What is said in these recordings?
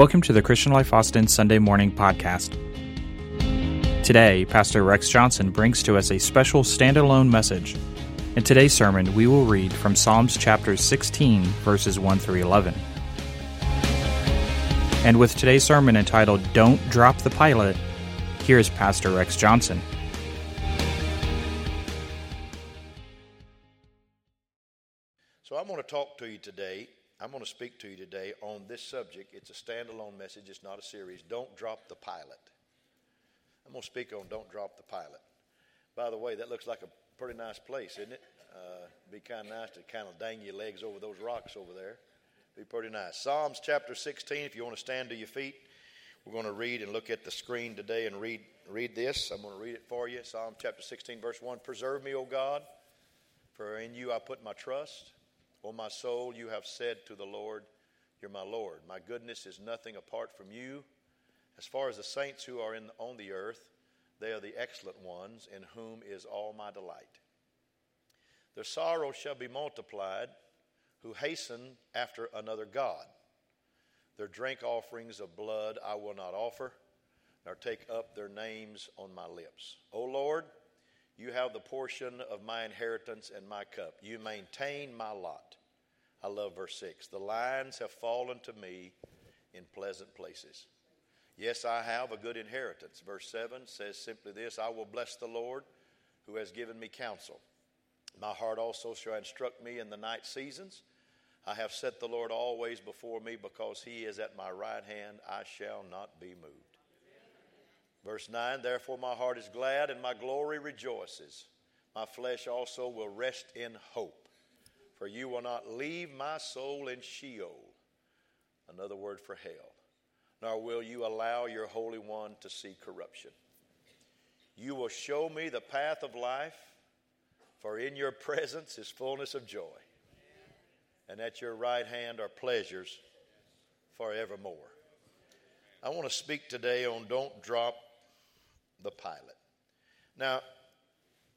Welcome to the Christian Life Austin Sunday Morning Podcast. Today, Pastor Rex Johnson brings to us a special standalone message. In today's sermon, we will read from Psalms chapter 16, verses 1 through 11. And with today's sermon entitled Don't Drop the Pilot, here's Pastor Rex Johnson. So I'm going to talk to you today. I'm going to speak to you today on this subject. It's a standalone message, it's not a series. Don't drop the pilot. I'm going to speak on Don't Drop the Pilot. By the way, that looks like a pretty nice place, isn't it? Uh, be kind of nice to kind of dang your legs over those rocks over there. Be pretty nice. Psalms chapter 16, if you want to stand to your feet, we're going to read and look at the screen today and read, read this. I'm going to read it for you. Psalm chapter 16, verse 1 Preserve me, O God, for in you I put my trust. O my soul, you have said to the Lord, You're my Lord. My goodness is nothing apart from you. As far as the saints who are in, on the earth, they are the excellent ones, in whom is all my delight. Their sorrow shall be multiplied, who hasten after another God. Their drink offerings of blood I will not offer, nor take up their names on my lips. O Lord, you have the portion of my inheritance and my cup. You maintain my lot. I love verse 6. The lines have fallen to me in pleasant places. Yes, I have a good inheritance. Verse 7 says simply this I will bless the Lord who has given me counsel. My heart also shall instruct me in the night seasons. I have set the Lord always before me because he is at my right hand. I shall not be moved. Verse 9 Therefore my heart is glad and my glory rejoices. My flesh also will rest in hope. For you will not leave my soul in Sheol, another word for hell, nor will you allow your Holy One to see corruption. You will show me the path of life, for in your presence is fullness of joy, and at your right hand are pleasures forevermore. I want to speak today on don't drop the pilot. Now,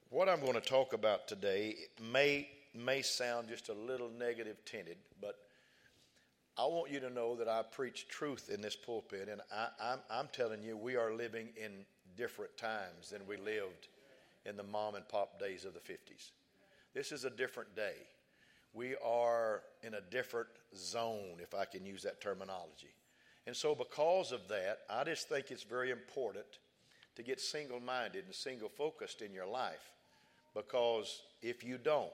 what I'm going to talk about today may may sound just a little negative tinted, but I want you to know that I preach truth in this pulpit, and I, am telling you, we are living in different times than we lived in the mom and pop days of the 50s. This is a different day. We are in a different zone, if I can use that terminology. And so, because of that, I just think it's very important to get single minded and single focused in your life. Because if you don't,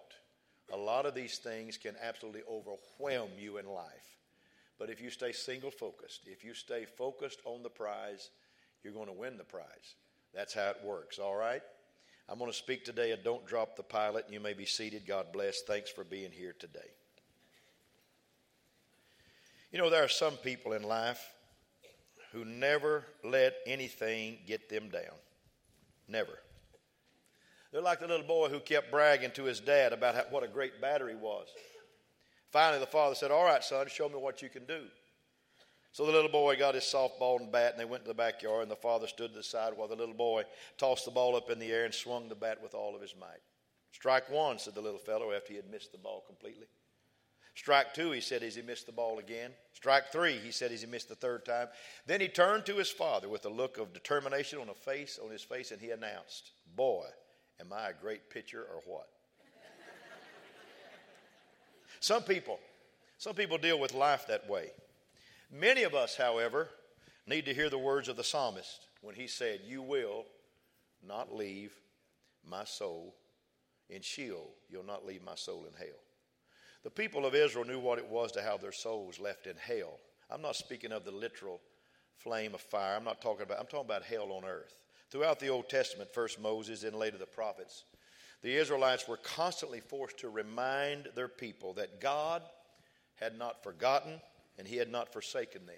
a lot of these things can absolutely overwhelm you in life. But if you stay single focused, if you stay focused on the prize, you're going to win the prize. That's how it works, all right? I'm going to speak today and don't drop the pilot. And you may be seated. God bless. Thanks for being here today. You know, there are some people in life who never let anything get them down. Never. They're like the little boy who kept bragging to his dad about how, what a great batter he was. Finally, the father said, All right, son, show me what you can do. So the little boy got his softball and bat, and they went to the backyard, and the father stood to the side while the little boy tossed the ball up in the air and swung the bat with all of his might. Strike one, said the little fellow after he had missed the ball completely. Strike two, he said, as he missed the ball again. Strike three, he said, as he missed the third time. Then he turned to his father with a look of determination on a face on his face, and he announced, Boy, Am I a great pitcher or what? some people, some people deal with life that way. Many of us, however, need to hear the words of the psalmist when he said, You will not leave my soul in Sheol. You'll not leave my soul in hell. The people of Israel knew what it was to have their souls left in hell. I'm not speaking of the literal flame of fire. I'm not talking about, I'm talking about hell on earth. Throughout the Old Testament, first Moses, then later the prophets, the Israelites were constantly forced to remind their people that God had not forgotten and he had not forsaken them.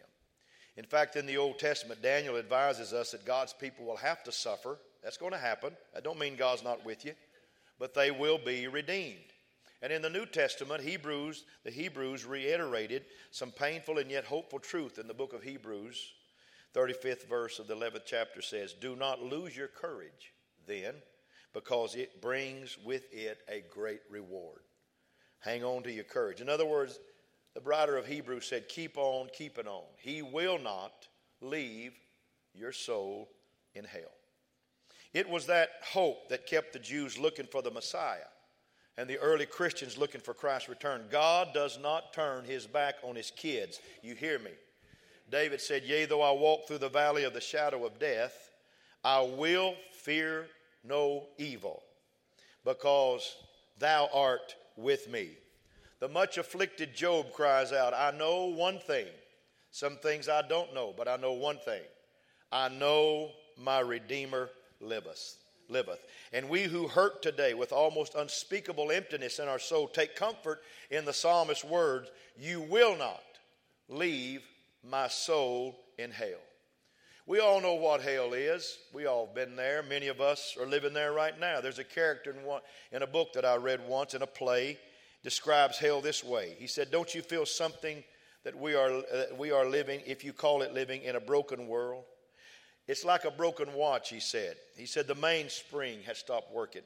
In fact, in the Old Testament, Daniel advises us that God's people will have to suffer. That's going to happen. I don't mean God's not with you, but they will be redeemed. And in the New Testament, Hebrews, the Hebrews reiterated some painful and yet hopeful truth in the book of Hebrews 35th verse of the 11th chapter says, Do not lose your courage then, because it brings with it a great reward. Hang on to your courage. In other words, The writer of Hebrews said, Keep on keeping on. He will not leave your soul in hell. It was that hope that kept the Jews looking for the Messiah and the early Christians looking for Christ's return. God does not turn his back on his kids. You hear me? David said, Yea, though I walk through the valley of the shadow of death, I will fear no evil, because thou art with me. The much afflicted Job cries out, I know one thing. Some things I don't know, but I know one thing. I know my Redeemer liveth. Liveth. And we who hurt today with almost unspeakable emptiness in our soul take comfort in the psalmist's words, You will not leave my soul in hell. We all know what hell is. We all have been there. Many of us are living there right now. There's a character in, one, in a book that I read once in a play describes hell this way. He said, "Don't you feel something that we are uh, we are living if you call it living in a broken world? It's like a broken watch," he said. He said the mainspring has stopped working.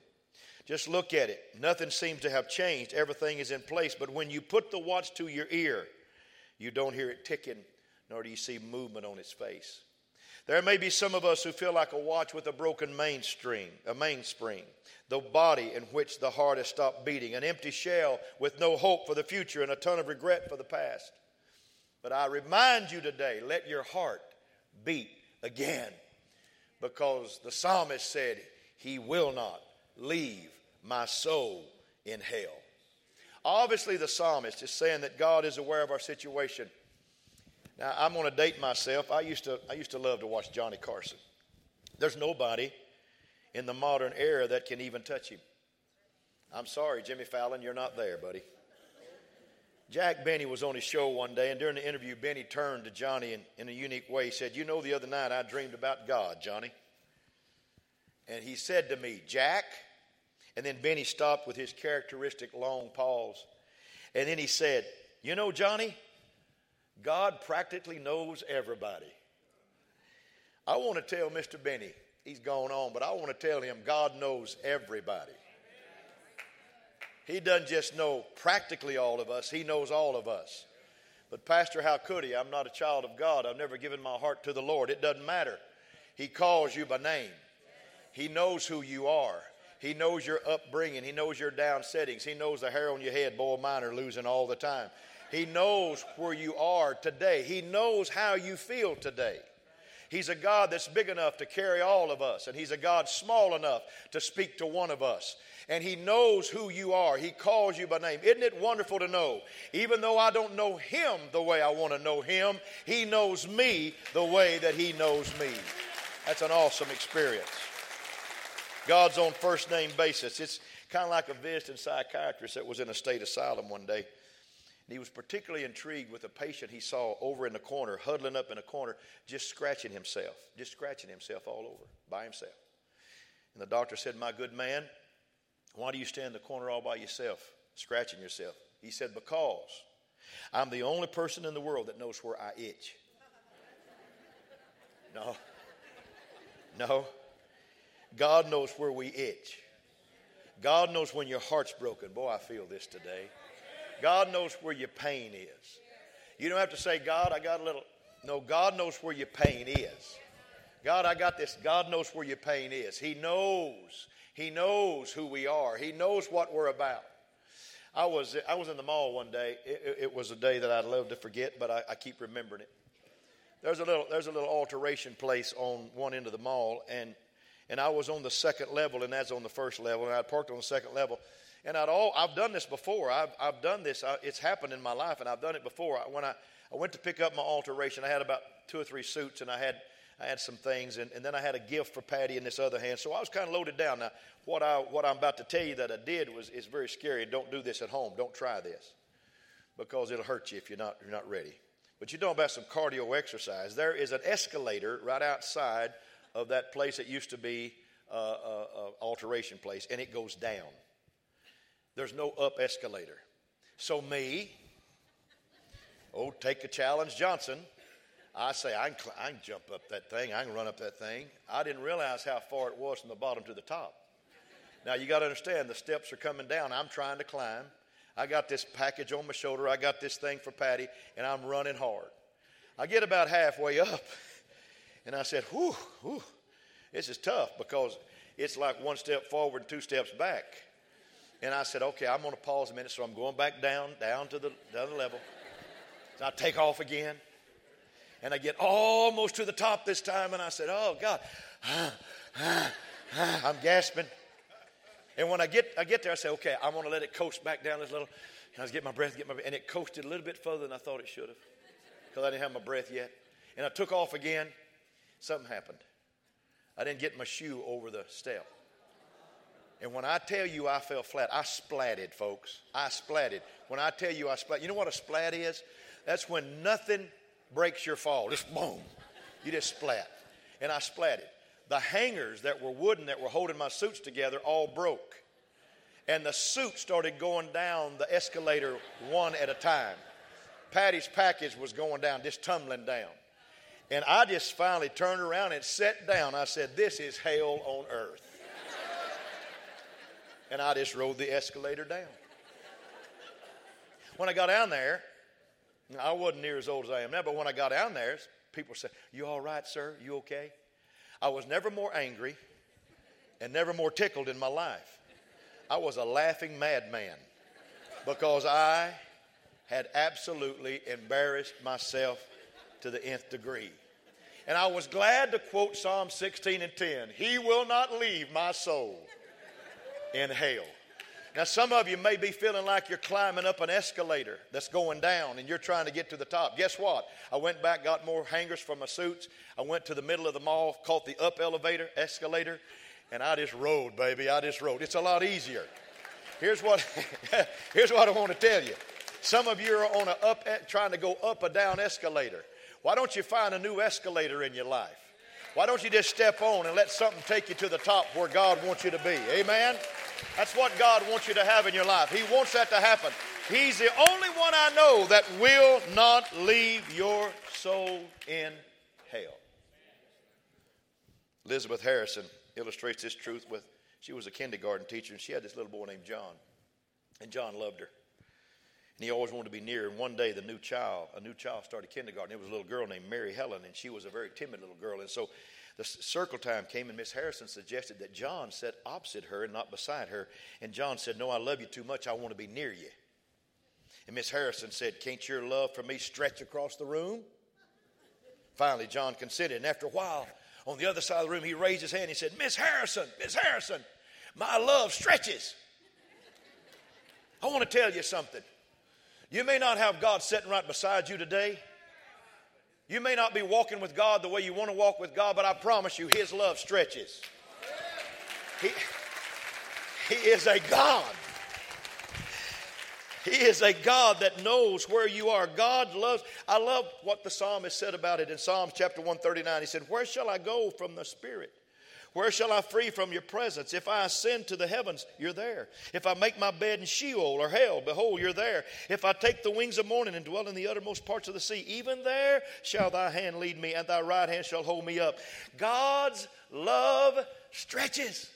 Just look at it. Nothing seems to have changed. Everything is in place, but when you put the watch to your ear, you don't hear it ticking nor do you see movement on its face. There may be some of us who feel like a watch with a broken mainspring, a mainspring, the body in which the heart has stopped beating, an empty shell with no hope for the future and a ton of regret for the past. But I remind you today, let your heart beat again because the psalmist said, He will not leave my soul in hell. Obviously, the psalmist is saying that God is aware of our situation now, I'm going to date myself. I used, to, I used to love to watch Johnny Carson. There's nobody in the modern era that can even touch him. I'm sorry, Jimmy Fallon, you're not there, buddy. Jack Benny was on his show one day, and during the interview, Benny turned to Johnny in, in a unique way. He said, You know, the other night I dreamed about God, Johnny. And he said to me, Jack, and then Benny stopped with his characteristic long pause. And then he said, You know, Johnny, God practically knows everybody. I want to tell Mr. Benny, he's gone on, but I want to tell him God knows everybody. He doesn't just know practically all of us, he knows all of us. But, Pastor, how could he? I'm not a child of God. I've never given my heart to the Lord. It doesn't matter. He calls you by name, He knows who you are. He knows your upbringing. He knows your down settings. He knows the hair on your head, boy, mine are losing all the time. He knows where you are today. He knows how you feel today. He's a God that's big enough to carry all of us, and He's a God small enough to speak to one of us. And He knows who you are. He calls you by name. Isn't it wonderful to know? Even though I don't know Him the way I want to know Him, He knows me the way that He knows me. That's an awesome experience. God's on first name basis. It's kind of like a visiting psychiatrist that was in a state asylum one day. And he was particularly intrigued with a patient he saw over in the corner, huddling up in a corner, just scratching himself, just scratching himself all over by himself. And the doctor said, My good man, why do you stand in the corner all by yourself, scratching yourself? He said, Because I'm the only person in the world that knows where I itch. No. No. God knows where we itch. God knows when your heart's broken. Boy, I feel this today. God knows where your pain is. You don't have to say, God, I got a little. No, God knows where your pain is. God, I got this. God knows where your pain is. He knows. He knows who we are. He knows what we're about. I was, I was in the mall one day. It, it was a day that I'd love to forget, but I, I keep remembering it. There's a little, there's a little alteration place on one end of the mall, and, and I was on the second level, and that's on the first level, and I parked on the second level. And I'd all, I've done this before. I've, I've done this. I, it's happened in my life, and I've done it before. When I, I went to pick up my alteration, I had about two or three suits, and I had, I had some things, and, and then I had a gift for Patty in this other hand. So I was kind of loaded down. Now, what, I, what I'm about to tell you that I did was is very scary. Don't do this at home. Don't try this because it'll hurt you if you're not, you're not ready. But you know about some cardio exercise. There is an escalator right outside of that place that used to be a, a, a alteration place, and it goes down. There's no up escalator. So, me, oh, take a challenge, Johnson. I say, I can, I can jump up that thing. I can run up that thing. I didn't realize how far it was from the bottom to the top. Now, you got to understand, the steps are coming down. I'm trying to climb. I got this package on my shoulder. I got this thing for Patty, and I'm running hard. I get about halfway up, and I said, whew, whew, this is tough because it's like one step forward and two steps back. And I said, okay, I'm going to pause a minute. So I'm going back down, down to the, the other level. So I take off again. And I get almost to the top this time. And I said, oh, God. I'm gasping. And when I get, I get there, I say, okay, I'm going to let it coast back down this little. And I was getting my breath, get my and it coasted a little bit further than I thought it should have because I didn't have my breath yet. And I took off again. Something happened. I didn't get my shoe over the step. And when I tell you I fell flat, I splatted, folks. I splatted. When I tell you I splat, you know what a splat is? That's when nothing breaks your fall. Just boom. You just splat. And I splatted. The hangers that were wooden that were holding my suits together all broke. And the suit started going down the escalator one at a time. Patty's package was going down, just tumbling down. And I just finally turned around and sat down. I said, This is hell on earth. And I just rode the escalator down. When I got down there, I wasn't near as old as I am now, but when I got down there, people said, You all right, sir? You okay? I was never more angry and never more tickled in my life. I was a laughing madman because I had absolutely embarrassed myself to the nth degree. And I was glad to quote Psalm 16 and 10 He will not leave my soul in hell. Now, some of you may be feeling like you're climbing up an escalator that's going down and you're trying to get to the top. Guess what? I went back, got more hangers for my suits. I went to the middle of the mall, caught the up elevator, escalator, and I just rode, baby. I just rode. It's a lot easier. Here's what, here's what I want to tell you. Some of you are on a up, trying to go up a down escalator. Why don't you find a new escalator in your life? Why don't you just step on and let something take you to the top where God wants you to be? Amen? That's what God wants you to have in your life. He wants that to happen. He's the only one I know that will not leave your soul in hell. Elizabeth Harrison illustrates this truth with she was a kindergarten teacher and she had this little boy named John. And John loved her. And he always wanted to be near. And one day, the new child, a new child started kindergarten. It was a little girl named Mary Helen, and she was a very timid little girl. And so the circle time came, and Miss Harrison suggested that John sit opposite her and not beside her. And John said, No, I love you too much. I want to be near you. And Miss Harrison said, Can't your love for me stretch across the room? Finally, John consented. And after a while, on the other side of the room, he raised his hand. He said, Miss Harrison, Miss Harrison, my love stretches. I want to tell you something. You may not have God sitting right beside you today. You may not be walking with God the way you want to walk with God, but I promise you, His love stretches. He, he is a God. He is a God that knows where you are. God loves. I love what the psalmist said about it in Psalms chapter 139. He said, Where shall I go from the Spirit? Where shall I flee from your presence? If I ascend to the heavens, you're there. If I make my bed in Sheol or hell, behold, you're there. If I take the wings of morning and dwell in the uttermost parts of the sea, even there shall thy hand lead me, and thy right hand shall hold me up. God's love stretches.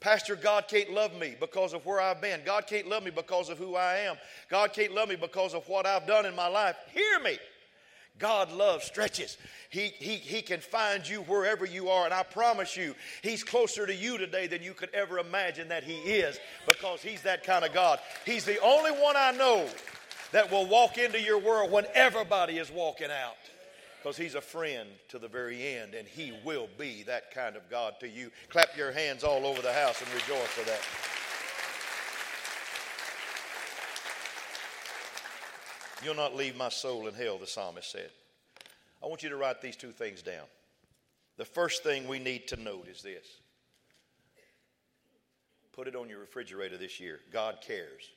Pastor, God can't love me because of where I've been. God can't love me because of who I am. God can't love me because of what I've done in my life. Hear me. God love stretches. He, he, he can find you wherever you are. And I promise you, He's closer to you today than you could ever imagine that He is because He's that kind of God. He's the only one I know that will walk into your world when everybody is walking out because He's a friend to the very end and He will be that kind of God to you. Clap your hands all over the house and rejoice for that. You'll not leave my soul in hell, the psalmist said. I want you to write these two things down. The first thing we need to note is this put it on your refrigerator this year God cares.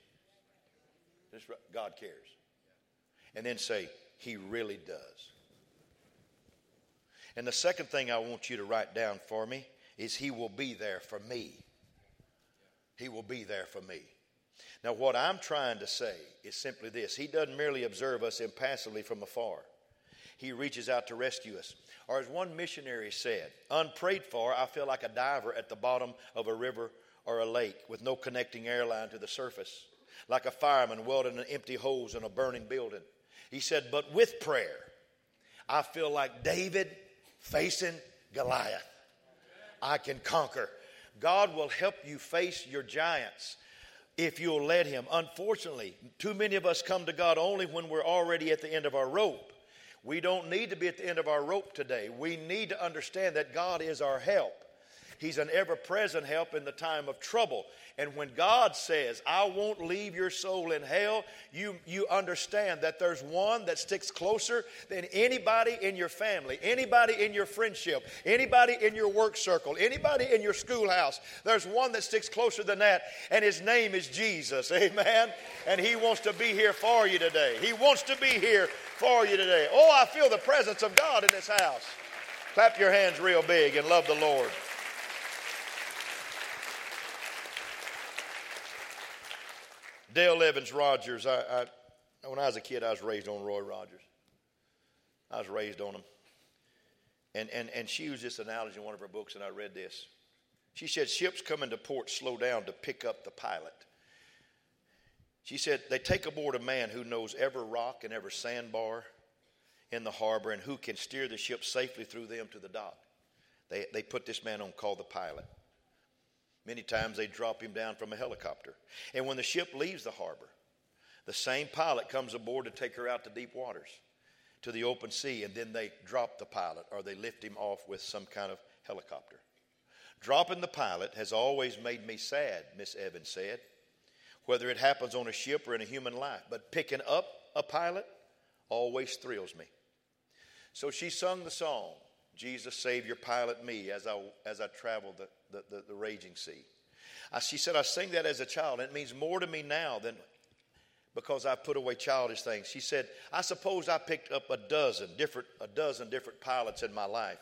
God cares. And then say, He really does. And the second thing I want you to write down for me is He will be there for me. He will be there for me. Now, what I'm trying to say is simply this He doesn't merely observe us impassively from afar, He reaches out to rescue us. Or, as one missionary said, unprayed for, I feel like a diver at the bottom of a river or a lake with no connecting airline to the surface. like a fireman welding an empty hose in a burning building. He said, But with prayer, I feel like David facing Goliath. I can conquer. God will help you face your giants if you'll let Him. Unfortunately, too many of us come to God only when we're already at the end of our rope. We don't need to be at the end of our rope today. We need to understand that God is our help. He's an ever present help in the time of trouble. And when God says, I won't leave your soul in hell, you, you understand that there's one that sticks closer than anybody in your family, anybody in your friendship, anybody in your work circle, anybody in your schoolhouse. There's one that sticks closer than that, and his name is Jesus. Amen. And he wants to be here for you today. He wants to be here for you today. Oh, I feel the presence of God in this house. Clap your hands real big and love the Lord. Dale Evans Rogers. I, I, when I was a kid, I was raised on Roy Rogers. I was raised on him. And, and, and she used this analogy in one of her books, and I read this. She said, Ships come into port slow down to pick up the pilot. She said, They take aboard a man who knows every rock and every sandbar in the harbor and who can steer the ship safely through them to the dock. They, they put this man on called the pilot. Many times they drop him down from a helicopter. And when the ship leaves the harbor, the same pilot comes aboard to take her out to deep waters, to the open sea, and then they drop the pilot or they lift him off with some kind of helicopter. Dropping the pilot has always made me sad, Miss Evans said, whether it happens on a ship or in a human life. But picking up a pilot always thrills me. So she sung the song Jesus, Savior, pilot me as I, as I travel the, the, the, the raging sea. I, she said, I sing that as a child, it means more to me now than because I put away childish things. She said, I suppose I picked up a dozen different, a dozen different pilots in my life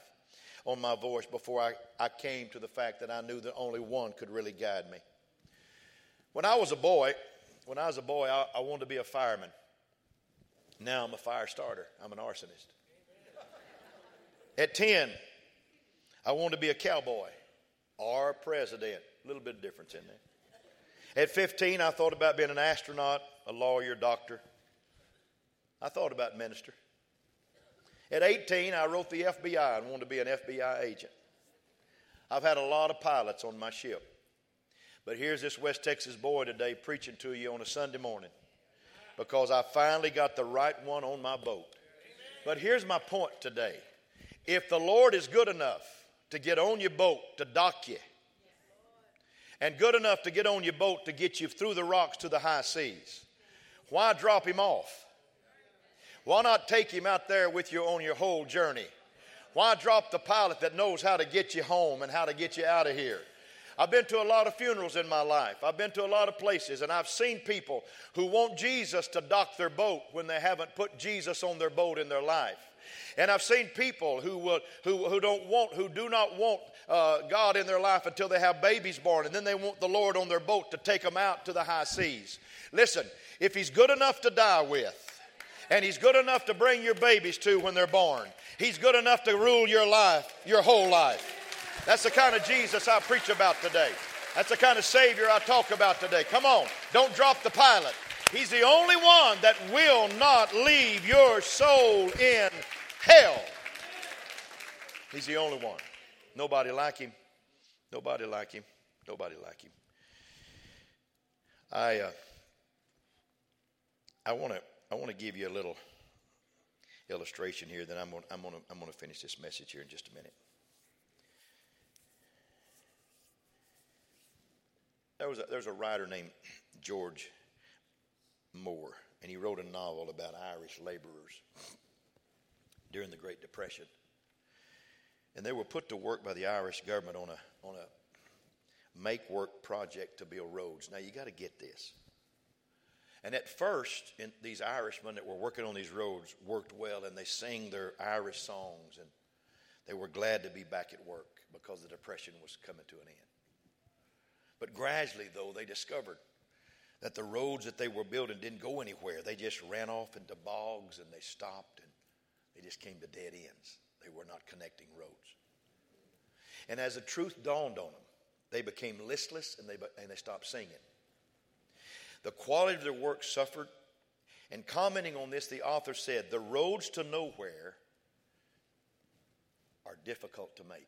on my voice before I, I came to the fact that I knew that only one could really guide me. When I was a boy, when I was a boy, I, I wanted to be a fireman. Now I'm a fire starter. I'm an arsonist. At 10, I wanted to be a cowboy a president. A little bit of difference in there. At 15, I thought about being an astronaut, a lawyer, doctor. I thought about minister. At 18, I wrote the FBI and wanted to be an FBI agent. I've had a lot of pilots on my ship. But here's this West Texas boy today preaching to you on a Sunday morning because I finally got the right one on my boat. But here's my point today if the Lord is good enough to get on your boat to dock you, and good enough to get on your boat to get you through the rocks to the high seas, why drop him off? Why not take him out there with you on your whole journey? Why drop the pilot that knows how to get you home and how to get you out of here? I've been to a lot of funerals in my life. I've been to a lot of places, and I've seen people who want Jesus to dock their boat when they haven't put Jesus on their boat in their life. And I've seen people who, will, who, who don't want, who do not want uh, God in their life until they have babies born, and then they want the Lord on their boat to take them out to the high seas. Listen, if He's good enough to die with, and He's good enough to bring your babies to when they're born, He's good enough to rule your life, your whole life. That's the kind of Jesus I preach about today. That's the kind of Savior I talk about today. Come on, don't drop the pilot. He's the only one that will not leave your soul in hell. He's the only one. Nobody like him. Nobody like him. Nobody like him. I uh, I want to I want to give you a little illustration here. Then I'm gonna, I'm to I'm to finish this message here in just a minute. There was a, there was a writer named George Moore, and he wrote a novel about Irish laborers during the Great Depression. And they were put to work by the Irish government on a, on a make work project to build roads. Now, you got to get this. And at first, in, these Irishmen that were working on these roads worked well and they sang their Irish songs and they were glad to be back at work because the Depression was coming to an end. But gradually, though, they discovered that the roads that they were building didn't go anywhere. They just ran off into bogs and they stopped they just came to dead ends. They were not connecting roads. And as the truth dawned on them, they became listless and they, and they stopped singing. The quality of their work suffered. And commenting on this, the author said, The roads to nowhere are difficult to make.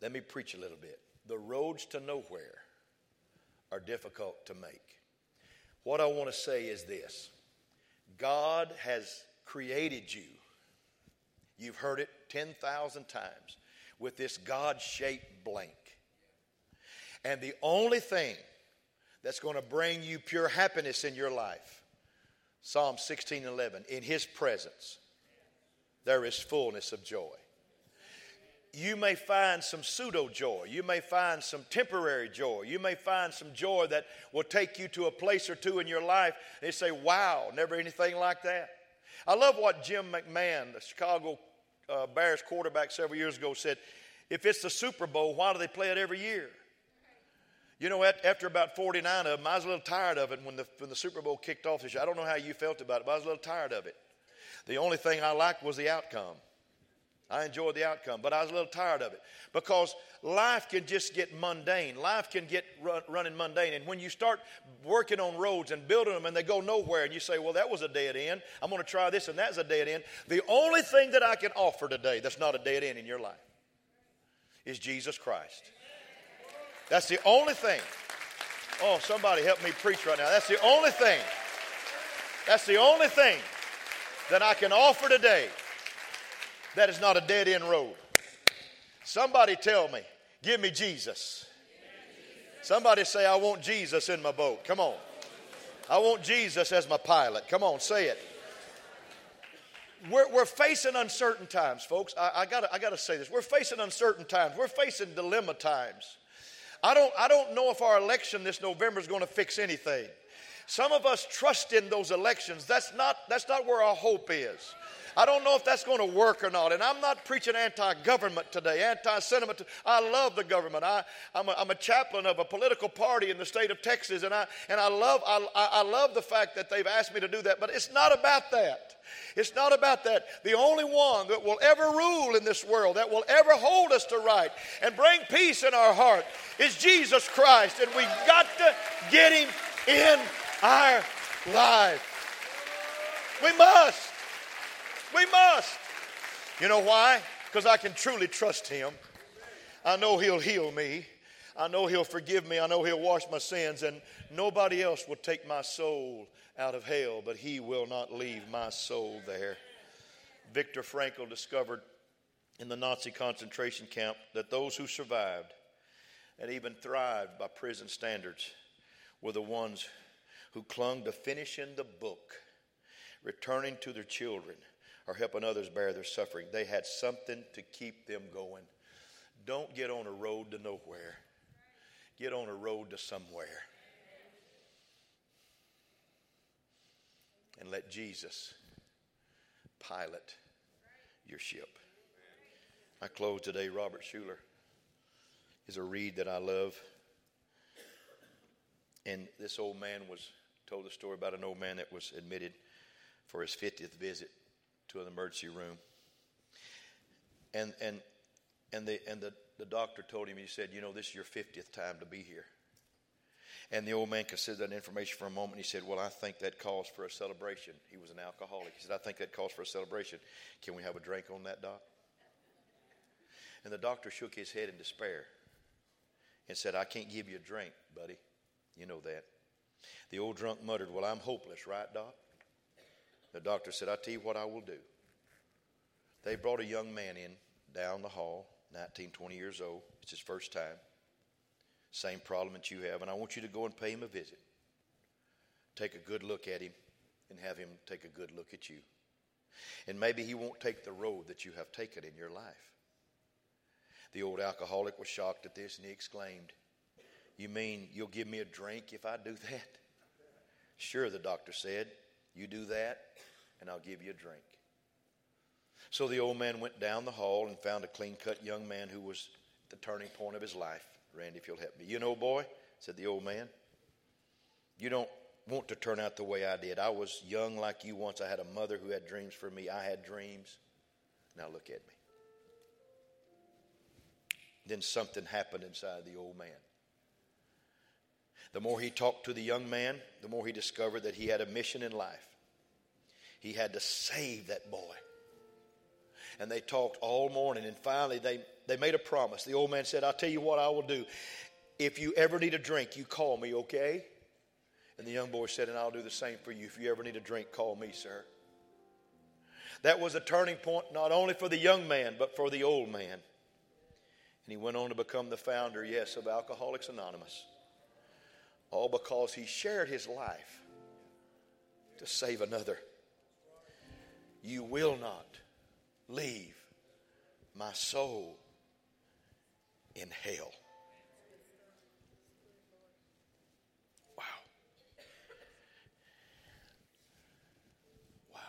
Let me preach a little bit. The roads to nowhere are difficult to make. What I want to say is this God has created you. You've heard it 10,000 times with this God shaped blank. And the only thing that's going to bring you pure happiness in your life, Psalm 16 11, in His presence, there is fullness of joy. You may find some pseudo joy. You may find some temporary joy. You may find some joy that will take you to a place or two in your life. You say, wow, never anything like that. I love what Jim McMahon, the Chicago uh, Bears quarterback several years ago, said if it's the Super Bowl, why do they play it every year? You know, after about 49 of them, I was a little tired of it when the, when the Super Bowl kicked off this year. I don't know how you felt about it, but I was a little tired of it. The only thing I liked was the outcome. I enjoyed the outcome, but I was a little tired of it because life can just get mundane. Life can get run, running mundane. And when you start working on roads and building them and they go nowhere, and you say, Well, that was a dead end. I'm going to try this, and that's a dead end. The only thing that I can offer today that's not a dead end in your life is Jesus Christ. That's the only thing. Oh, somebody help me preach right now. That's the only thing. That's the only thing that I can offer today that is not a dead end road. Somebody tell me, give me Jesus. Somebody say, I want Jesus in my boat. Come on. I want Jesus as my pilot. Come on, say it. We're, we're facing uncertain times, folks. I, I, gotta, I gotta say this. We're facing uncertain times. We're facing dilemma times. I don't, I don't know if our election this November is going to fix anything. Some of us trust in those elections. That's not, that's not where our hope is. I don't know if that's going to work or not. And I'm not preaching anti government today, anti sentiment. I love the government. I, I'm, a, a chaplain of a political party in the state of Texas, and I, and I, love, I, I love the fact that they've asked me to do that. But it's not about that. It's not about that. The only one that will ever rule in this world, that will ever hold us to right and bring peace in our heart is Jesus Christ. And we've got to get him in our life. We must. We must. You know why? Because I can truly trust him. I know he'll heal me. I know he'll forgive me. I know he'll wash my sins. And nobody else will take my soul out of hell, but he will not leave my soul there. Viktor Frankl discovered in the Nazi concentration camp that those who survived and even thrived by prison standards were the ones who clung to finishing the book, returning to their children, or helping others bear their suffering. They had something to keep them going. Don't get on a road to nowhere, get on a road to somewhere. And let Jesus pilot your ship. I close today. Robert Schuller is a read that I love. And this old man was told a story about an old man that was admitted for his 50th visit to an emergency room. And, and, and, the, and the, the doctor told him, he said, You know, this is your 50th time to be here. And the old man considered that information for a moment. He said, Well, I think that calls for a celebration. He was an alcoholic. He said, I think that calls for a celebration. Can we have a drink on that, doc? And the doctor shook his head in despair and said, I can't give you a drink, buddy. You know that. The old drunk muttered, Well, I'm hopeless, right, doc? The doctor said, I tell you what I will do. They brought a young man in down the hall, 19, 20 years old. It's his first time. Same problem that you have. And I want you to go and pay him a visit. Take a good look at him and have him take a good look at you. And maybe he won't take the road that you have taken in your life. The old alcoholic was shocked at this and he exclaimed, You mean you'll give me a drink if I do that? Sure, the doctor said. You do that, and I'll give you a drink. So the old man went down the hall and found a clean cut young man who was at the turning point of his life. Randy, if you'll help me. You know, boy, said the old man, you don't want to turn out the way I did. I was young like you once. I had a mother who had dreams for me. I had dreams. Now look at me. Then something happened inside the old man. The more he talked to the young man, the more he discovered that he had a mission in life. He had to save that boy. And they talked all morning, and finally they, they made a promise. The old man said, I'll tell you what I will do. If you ever need a drink, you call me, okay? And the young boy said, And I'll do the same for you. If you ever need a drink, call me, sir. That was a turning point not only for the young man, but for the old man. And he went on to become the founder, yes, of Alcoholics Anonymous. All because he shared his life to save another. You will not leave my soul in hell. Wow. Wow.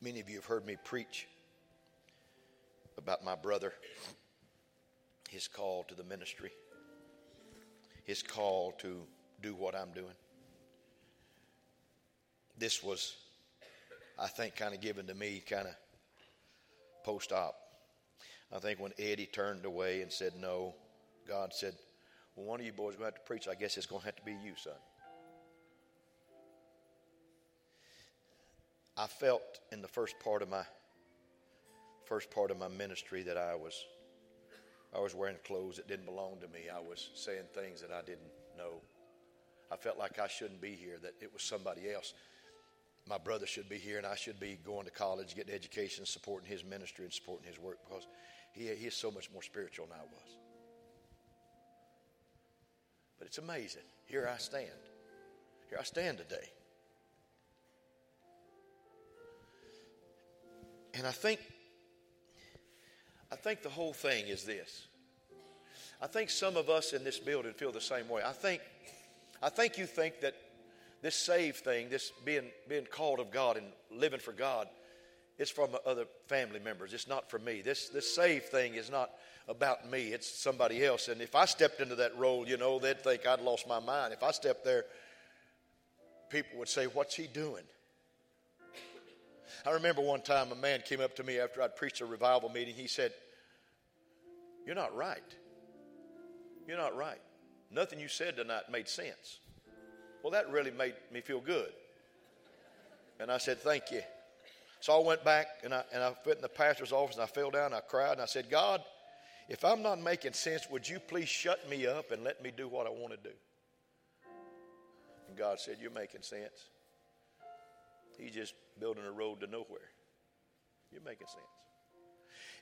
Many of you have heard me preach about my brother, his call to the ministry, his call to do what I'm doing. This was, I think, kind of given to me kind of post op. I think when Eddie turned away and said no, God said, Well, one of you boys going to have to preach. I guess it's going to have to be you, son. I felt in the first part of my first part of my ministry that I was I was wearing clothes that didn't belong to me. I was saying things that I didn't know. I felt like I shouldn't be here, that it was somebody else. My brother should be here, and I should be going to college, getting education, supporting his ministry, and supporting his work because he, he is so much more spiritual than I was. But it's amazing. Here I stand. Here I stand today. And I think I think the whole thing is this. I think some of us in this building feel the same way. I think, I think you think that this save thing, this being, being called of God and living for God, is from other family members. It's not for me. This, this save thing is not about me, it's somebody else. And if I stepped into that role, you know, they'd think I'd lost my mind. If I stepped there, people would say, What's he doing? I remember one time a man came up to me after I'd preached a revival meeting. He said, You're not right. You're not right. Nothing you said tonight made sense. Well, that really made me feel good. And I said, Thank you. So I went back and I, and I went in the pastor's office and I fell down and I cried and I said, God, if I'm not making sense, would you please shut me up and let me do what I want to do? And God said, You're making sense. He's just building a road to nowhere. You're making sense.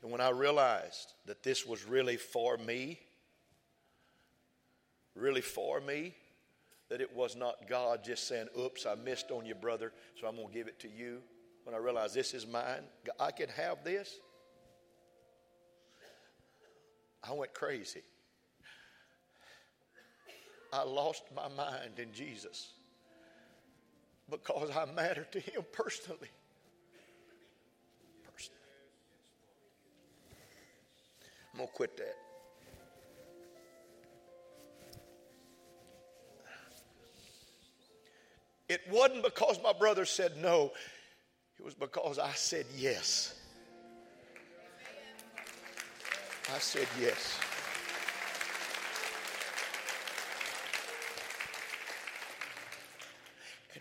And when I realized that this was really for me, really for me, that it was not God just saying, oops, I missed on you, brother, so I'm going to give it to you. When I realized this is mine, I can have this, I went crazy. I lost my mind in Jesus because I matter to him personally. Personally. I'm going to quit that. It wasn't because my brother said no, it was because I said yes. I said yes.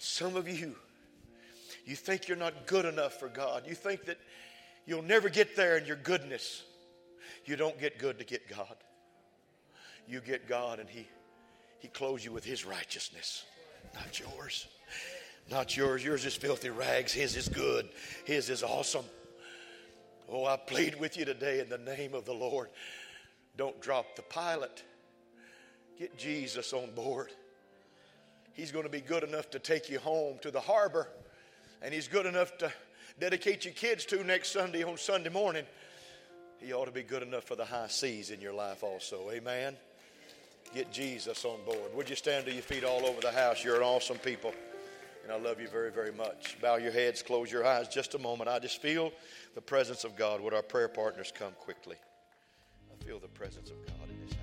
Some of you, you think you're not good enough for God. You think that you'll never get there in your goodness. You don't get good to get God. You get God and He He clothes you with His righteousness, not yours. Not yours. Yours is filthy rags. His is good. His is awesome. Oh, I plead with you today in the name of the Lord. Don't drop the pilot. Get Jesus on board. He's going to be good enough to take you home to the harbor, and He's good enough to dedicate your kids to next Sunday on Sunday morning. He ought to be good enough for the high seas in your life also. Amen. Get Jesus on board. Would you stand to your feet all over the house? You're an awesome people. And I love you very, very much. Bow your heads, close your eyes just a moment. I just feel the presence of God. Would our prayer partners come quickly? I feel the presence of God in this house.